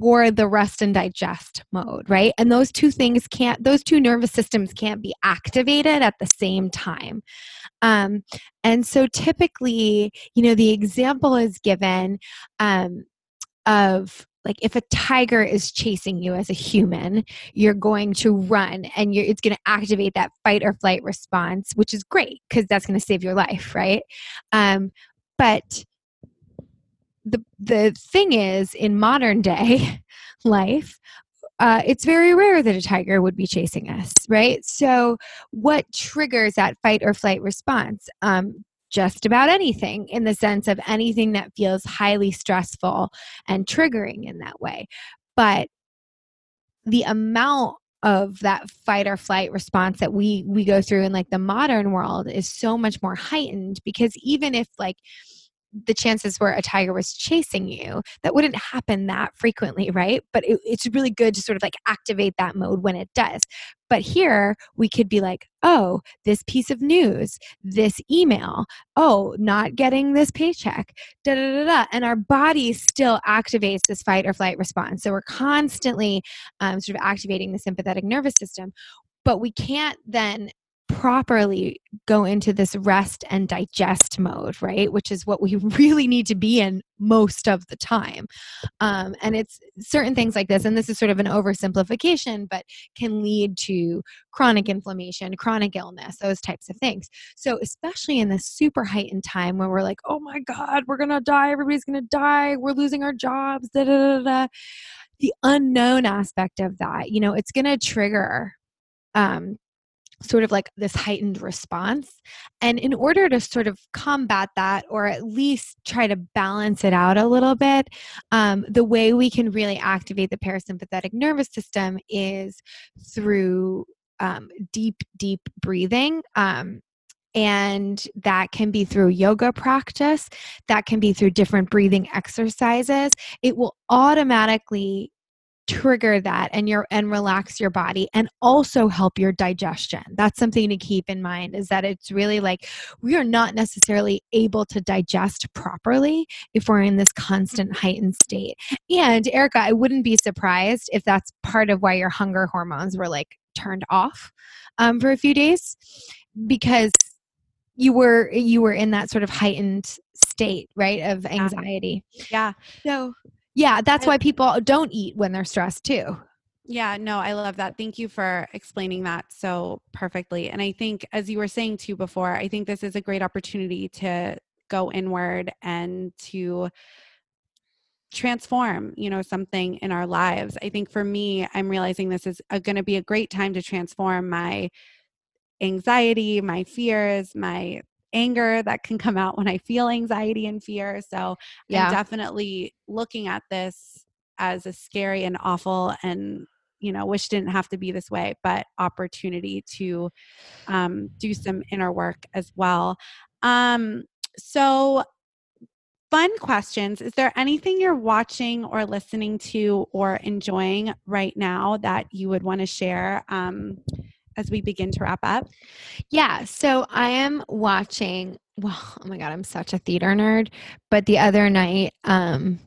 Speaker 1: or the rest and digest mode, right? And those two things can't, those two nervous systems can't be activated at the same time. Um, and so typically, you know, the example is given um, of like if a tiger is chasing you as a human you're going to run and it's going to activate that fight or flight response which is great because that's going to save your life right um, but the the thing is in modern day (laughs) life uh, it's very rare that a tiger would be chasing us, right? So, what triggers that fight or flight response? Um, just about anything in the sense of anything that feels highly stressful and triggering in that way. But the amount of that fight or flight response that we we go through in like the modern world is so much more heightened because even if like the chances were a tiger was chasing you. That wouldn't happen that frequently right? But it, it's really good to sort of like activate that mode when it does. But here we could be like oh this piece of news this email oh not getting this paycheck da da da da and our body still activates this fight or flight response. So we're constantly um, sort of activating the sympathetic nervous system but we can't then properly go into this rest and digest mode, right? Which is what we (laughs) really need to be in most of the time. Um, and it's certain things like this, and this is sort of an oversimplification, but can lead to chronic inflammation, chronic illness, those types of things. So, especially in this super heightened time when we're like, oh my God, we're gonna die, everybody's gonna die, we're losing our jobs, da da da da. The unknown aspect of that, you know, it's gonna trigger um, sort of like this heightened response. And in order to sort of combat that, or at least try to balance it out a little bit, um, the way we can really activate the parasympathetic nervous system is through um, deep, deep breathing. Um, and that can be through yoga practice, that can be through different breathing exercises. It will automatically trigger that and your and relax your body and also help your digestion. That's something to keep in mind is that it's really like we are not necessarily able to digest properly if we're in this constant heightened state. And erica i wouldn't be surprised if that's part of why your hunger hormones were like turned off um, for a few days because you were you were in that sort of heightened state right of anxiety.
Speaker 2: Yeah.
Speaker 1: So yeah, that's why people don't eat when they're stressed too.
Speaker 2: Yeah, no, I love that. Thank you for explaining that so perfectly. And I think, as you were saying too before, I think this is a great opportunity to go inward and to transform you know something in our lives i think for me i'm realizing this is going to be a great time to transform my anxiety my fears my anger that can come out when i feel anxiety and fear so yeah. i'm definitely looking at this as a scary and awful and you know wish didn't have to be this way but opportunity to um, do some inner work as well um, so fun questions. Is there anything you're watching or listening to or enjoying right now that you would want to share um, as we begin to wrap up?
Speaker 1: Yeah. So I am watching. (laughs) Well, oh my God, I'm such a theater nerd. But the other night, um,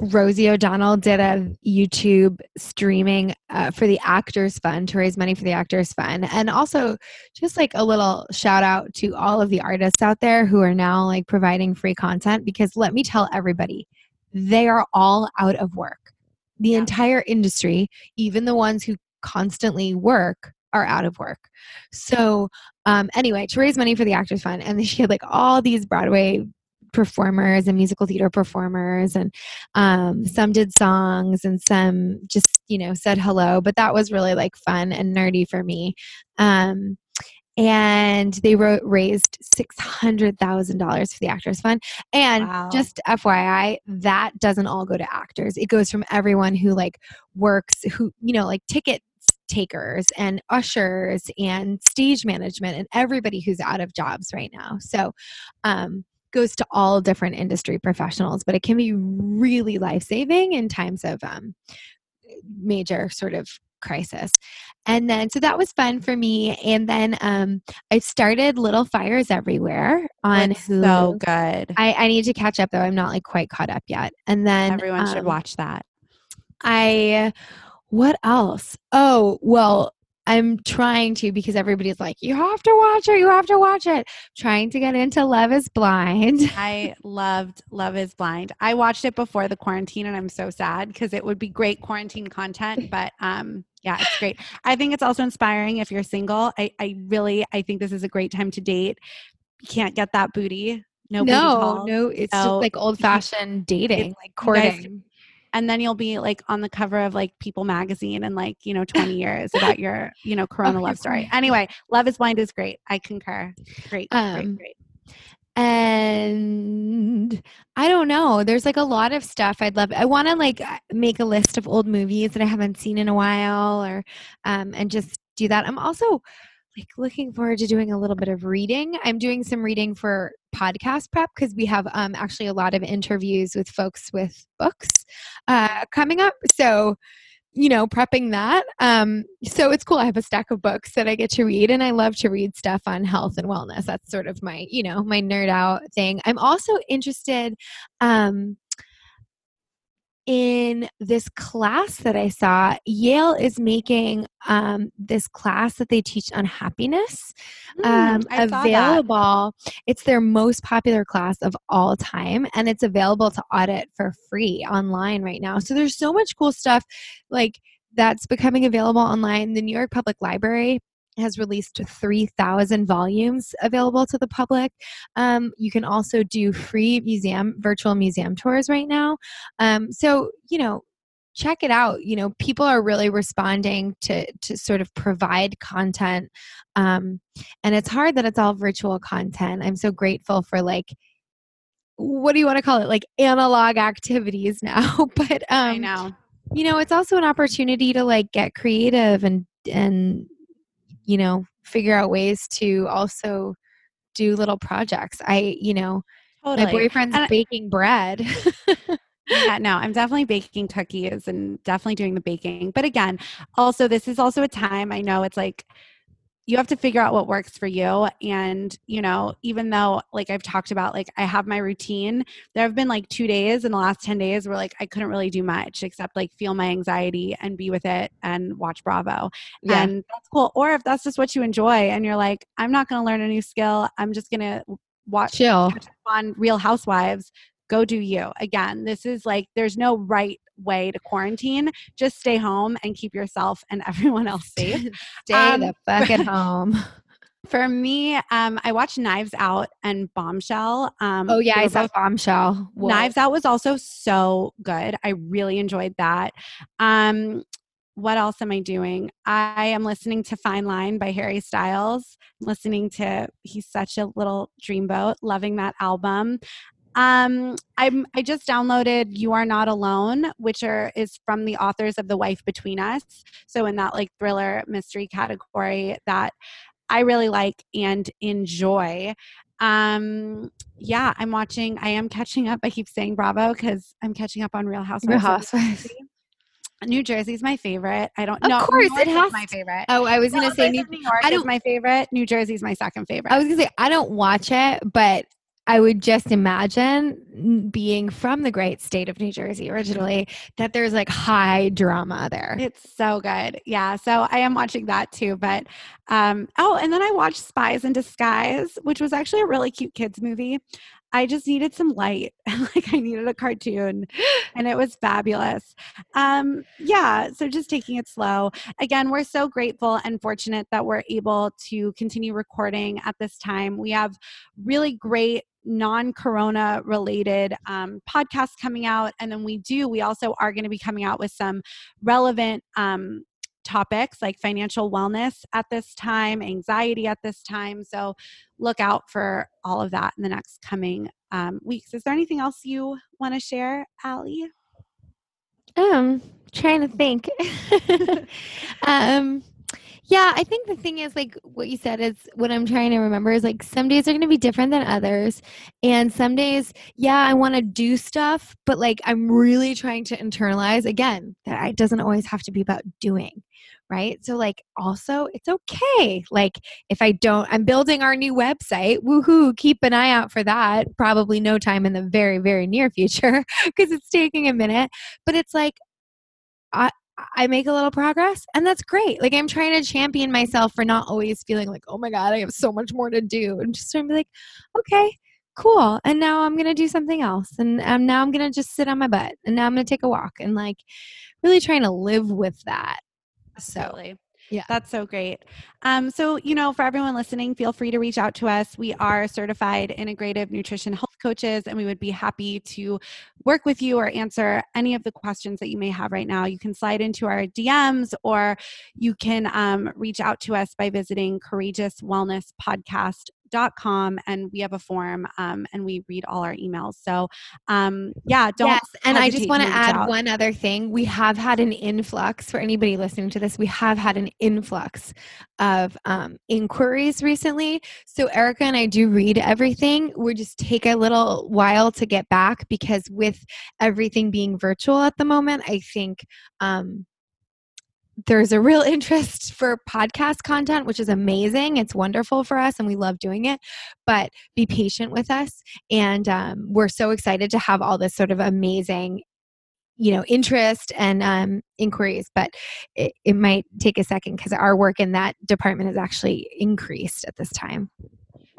Speaker 1: Rosie O'Donnell did a YouTube streaming uh, for the Actors Fund to raise money for the Actors Fund. And also, just like a little shout out to all of the artists out there who are now like providing free content because let me tell everybody, they are all out of work. The yeah. entire industry, even the ones who constantly work, are out of work. So, um, anyway, to raise money for the Actors Fund, and (laughs) she had like all these Broadway performers and musical theater performers and um, some did songs and some just you know said hello but that was really like fun and nerdy for me um, and they wrote, raised $600,000 for the Actors Fund. And wow. just FYI, that doesn't all go to actors. It goes from everyone who like works, who, you know, like ticket takers and ushers and stage management and everybody who's out of jobs right now. So, um, goes to all different industry professionals, but it can be really life saving in times of um, major sort of crisis. And then, so that was fun for me. And then um, I started Little Fires Everywhere on
Speaker 2: That's Hulu. So good.
Speaker 1: I, I need to catch up though. I'm not like quite caught up yet. And then
Speaker 2: everyone um, should watch that.
Speaker 1: I, what else? Oh, well, I'm trying to because everybody's like, you have to watch it, you have to watch it. Trying to get into Love is Blind. (laughs)
Speaker 2: I loved Love is Blind. I watched it before the quarantine and I'm so sad because it would be great quarantine content, (laughs) but um yeah, it's great. I think it's also inspiring if you're single. I, I really I think this is a great time to date. You can't get that booty. No,
Speaker 1: no, no. It's so, just like old (laughs) fashioned dating, like courting
Speaker 2: and then you'll be like on the cover of like People magazine in like you know 20 years about (laughs) your you know Corona love story. Anyway, Love is Blind is great. I concur. Great, um, great, great.
Speaker 1: And I don't know. There's like a lot of stuff I'd love. I want to like make a list of old movies that I haven't seen in a while, or um, and just do that. I'm also like looking forward to doing a little bit of reading. I'm doing some reading for podcast prep because we have um, actually a lot of interviews with folks with books uh, coming up. So, you know, prepping that. Um, so it's cool. I have a stack of books that I get to read, and I love to read stuff on health and wellness. That's sort of my, you know, my nerd out thing. I'm also interested. Um, in this class that I saw, Yale is making um, this class that they teach on happiness mm, um, available. It's their most popular class of all time, and it's available to audit for free online right now. So there's so much cool stuff like that's becoming available online. The New York Public Library has released 3,000 volumes available to the public. Um, you can also do free museum, virtual museum tours right now. Um, so, you know, check it out you know people are really responding to to sort of provide content um, and it's hard that it's all virtual content i'm so grateful for like what do you want to call it like analog activities (laughs) now but um
Speaker 2: I know.
Speaker 1: you know it's also an opportunity to like get creative and and you know figure out ways to also do little projects i you know totally. my boyfriend's and baking bread (laughs)
Speaker 2: yeah, no, I'm definitely baking cookies and definitely doing the baking. But again, also, this is also a time I know it's like you have to figure out what works for you. And you know even though like i've talked about like i have my routine there have been like two days in the last 10 days where like i couldn't really do much except like feel my anxiety and be with it and watch bravo. Yeah. and that's cool. Or if that's just what you enjoy and you're like i'm not going to learn a new skill. I'm just going to watch
Speaker 1: Chill.
Speaker 2: on real housewives. Go do you. Again this is like there's no right way to quarantine. Just stay home and keep yourself and (laughs) everyone else safe.
Speaker 1: Stay
Speaker 2: Um,
Speaker 1: the fuck at (laughs) home.
Speaker 2: For me, um, I watched Knives Out and Bombshell. Um,
Speaker 1: Oh yeah, I saw Bombshell. Whoa.
Speaker 2: Knives Out was also so good. I really enjoyed that. Um, what else am I doing? I am listening to Fine Line by Harry Styles. Listening to he's such a little dreamboat. Loving that album. Um, I'm I just downloaded You Are Not Alone, which are is from the authors of The Wife Between Us. So in that like thriller mystery category that I really like and enjoy. Um, yeah, I'm watching. I am catching up. I keep saying Bravo because I'm catching up on Real Housewives.
Speaker 1: Real
Speaker 2: New
Speaker 1: Housewives.
Speaker 2: Jersey. New Jersey's my favorite. I don't know.
Speaker 1: Of course, it has
Speaker 2: my favorite.
Speaker 1: Oh, I was
Speaker 2: No,
Speaker 1: gonna say
Speaker 2: New,
Speaker 1: New,
Speaker 2: New York
Speaker 1: I
Speaker 2: is
Speaker 1: don't-
Speaker 2: my favorite. New Jersey's my second favorite.
Speaker 1: I was gonna say I don't watch it, but I would just imagine being from the great state of New Jersey originally that there's like high drama there.
Speaker 2: It's so good. Yeah. So I am watching that too. But um, oh, and then I watched Spies in Disguise, which was actually a really cute kids movie. I just needed some light. (laughs) like I needed a cartoon and it was fabulous. Um, yeah, so just taking it slow. Again, we're so grateful and fortunate that we're able to continue recording at this time. We have really great non-corona related um, podcasts coming out and then we do we also are going to be coming out with some relevant um, topics like financial wellness at this time anxiety at this time so look out for all of that in the next coming um, weeks is there anything else you want to share Allie?
Speaker 1: Um, trying to think. (laughs) um, yeah, I think the thing is like what you said is what I'm trying to remember is like some days are going to be different than others, and some days, yeah, I want to do stuff, but like I'm really trying to internalize again that it doesn't always have to be about doing. Right. So, like, also, it's okay. Like, if I don't, I'm building our new website. Woohoo. Keep an eye out for that. Probably no time in the very, very near future (laughs) because it's taking a minute. But it's like, I, I make a little progress and that's great. Like I'm trying to champion myself for not always feeling like, oh my God, I have so much more to do. And just trying to be like, okay, cool. And now I'm going to do something else. And um, now I'm going to just sit on my butt and now I'm going to take a walk and like really trying to live with that. So
Speaker 2: Absolutely.
Speaker 1: yeah.
Speaker 2: That's so great. Um, so, you know, for everyone listening, feel free to reach out to us. We are certified integrative nutrition health coaches, and we would be happy to work with you or answer any of the questions that you may have right now. You can slide into our DMs or you can um, reach out to us by visiting courageouswellnesspodcast.com and we have a form um, and we read all our emails. So, um, yeah, don't.
Speaker 1: yes, and I just want to add
Speaker 2: out.
Speaker 1: one other thing. We have had an influx for anybody listening to this. We have had an influx of um, inquiries recently. So Erica and I do read everything. We just take a little while to get back because with everything being virtual at the moment, I think. There's a real (laughs) interest for podcast content, which is amazing. It's wonderful for us and we love doing it. But be patient with us. And um, we're so excited to have all this sort of amazing you know interest and um, inquiries but it, it might take a second because our work in that department has actually increased at this time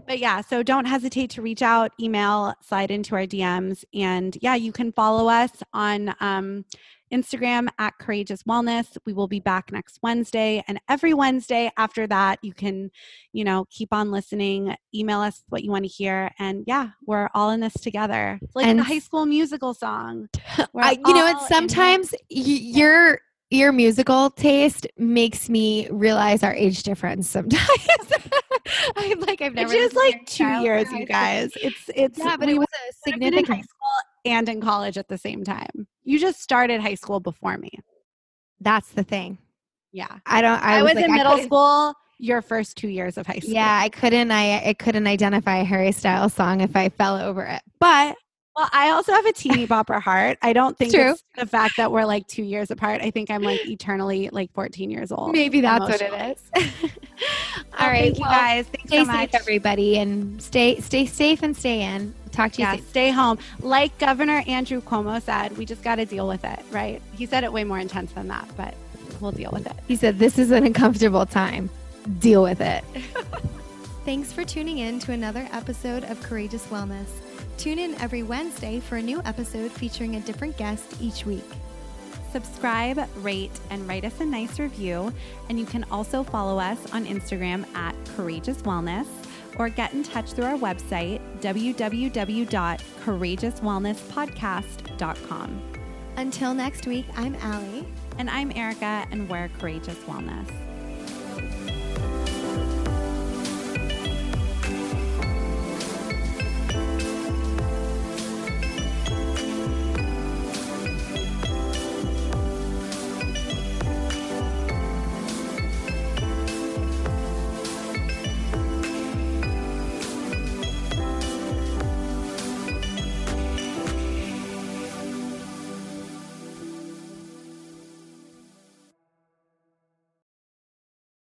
Speaker 2: But yeah, so don't hesitate to reach out, email, slide into our DMs. And yeah, you can follow us on um, Instagram at Courageous Wellness. We will be back next Wednesday. And every Wednesday after that, you can, you know, keep on listening, email us what you want to hear. And yeah, we're all in this together. It's like
Speaker 1: And-
Speaker 2: the high school musical song. (laughs)
Speaker 1: I, you know
Speaker 2: it's
Speaker 1: sometimes y- your your musical taste makes me realize our age difference sometimes (laughs) i'm like i've never
Speaker 2: is like two years, you guys. It's it's
Speaker 1: yeah but
Speaker 2: we
Speaker 1: it was a
Speaker 2: would have been in
Speaker 1: significant
Speaker 2: high school and in college at the same time. You just started high school before me.
Speaker 1: that's the thing
Speaker 2: Yeah.
Speaker 1: i don't i,
Speaker 2: I, was,
Speaker 1: like,
Speaker 2: in middle school your first two years of high school.
Speaker 1: yeah i couldn't i i couldn't identify a harry styles song if i fell over it but
Speaker 2: Well, I also have a teeny (laughs) bopper heart. I don't think
Speaker 1: True.
Speaker 2: it's the fact that we're like two years apart. I think I'm like eternally like 14 years old.
Speaker 1: maybe that's what it is (laughs)
Speaker 2: All right,
Speaker 1: right,
Speaker 2: you
Speaker 1: well,
Speaker 2: guys. Thanks
Speaker 1: stay
Speaker 2: so
Speaker 1: safe
Speaker 2: much.
Speaker 1: everybody and stay stay safe and stay in talk to you
Speaker 2: Yeah,
Speaker 1: soon
Speaker 2: stay home. Like Governor Andrew Cuomo said, we just got to deal with it, right? He said it way more intense than that, but we'll deal with it.
Speaker 1: he said this is an uncomfortable time deal with it (laughs)
Speaker 3: Thanks for tuning in to another episode of Courageous Wellness. Tune in every Wednesday for a new episode featuring a different guest each week.
Speaker 2: subscribe, rate, and write us a nice review. And you can also follow us on Instagram at Courageous Wellness or get in touch through our website, www.courageouswellnesspodcast.com.
Speaker 3: Until next week, I'm Allie.
Speaker 2: And I'm Erica, and we're Courageous Wellness.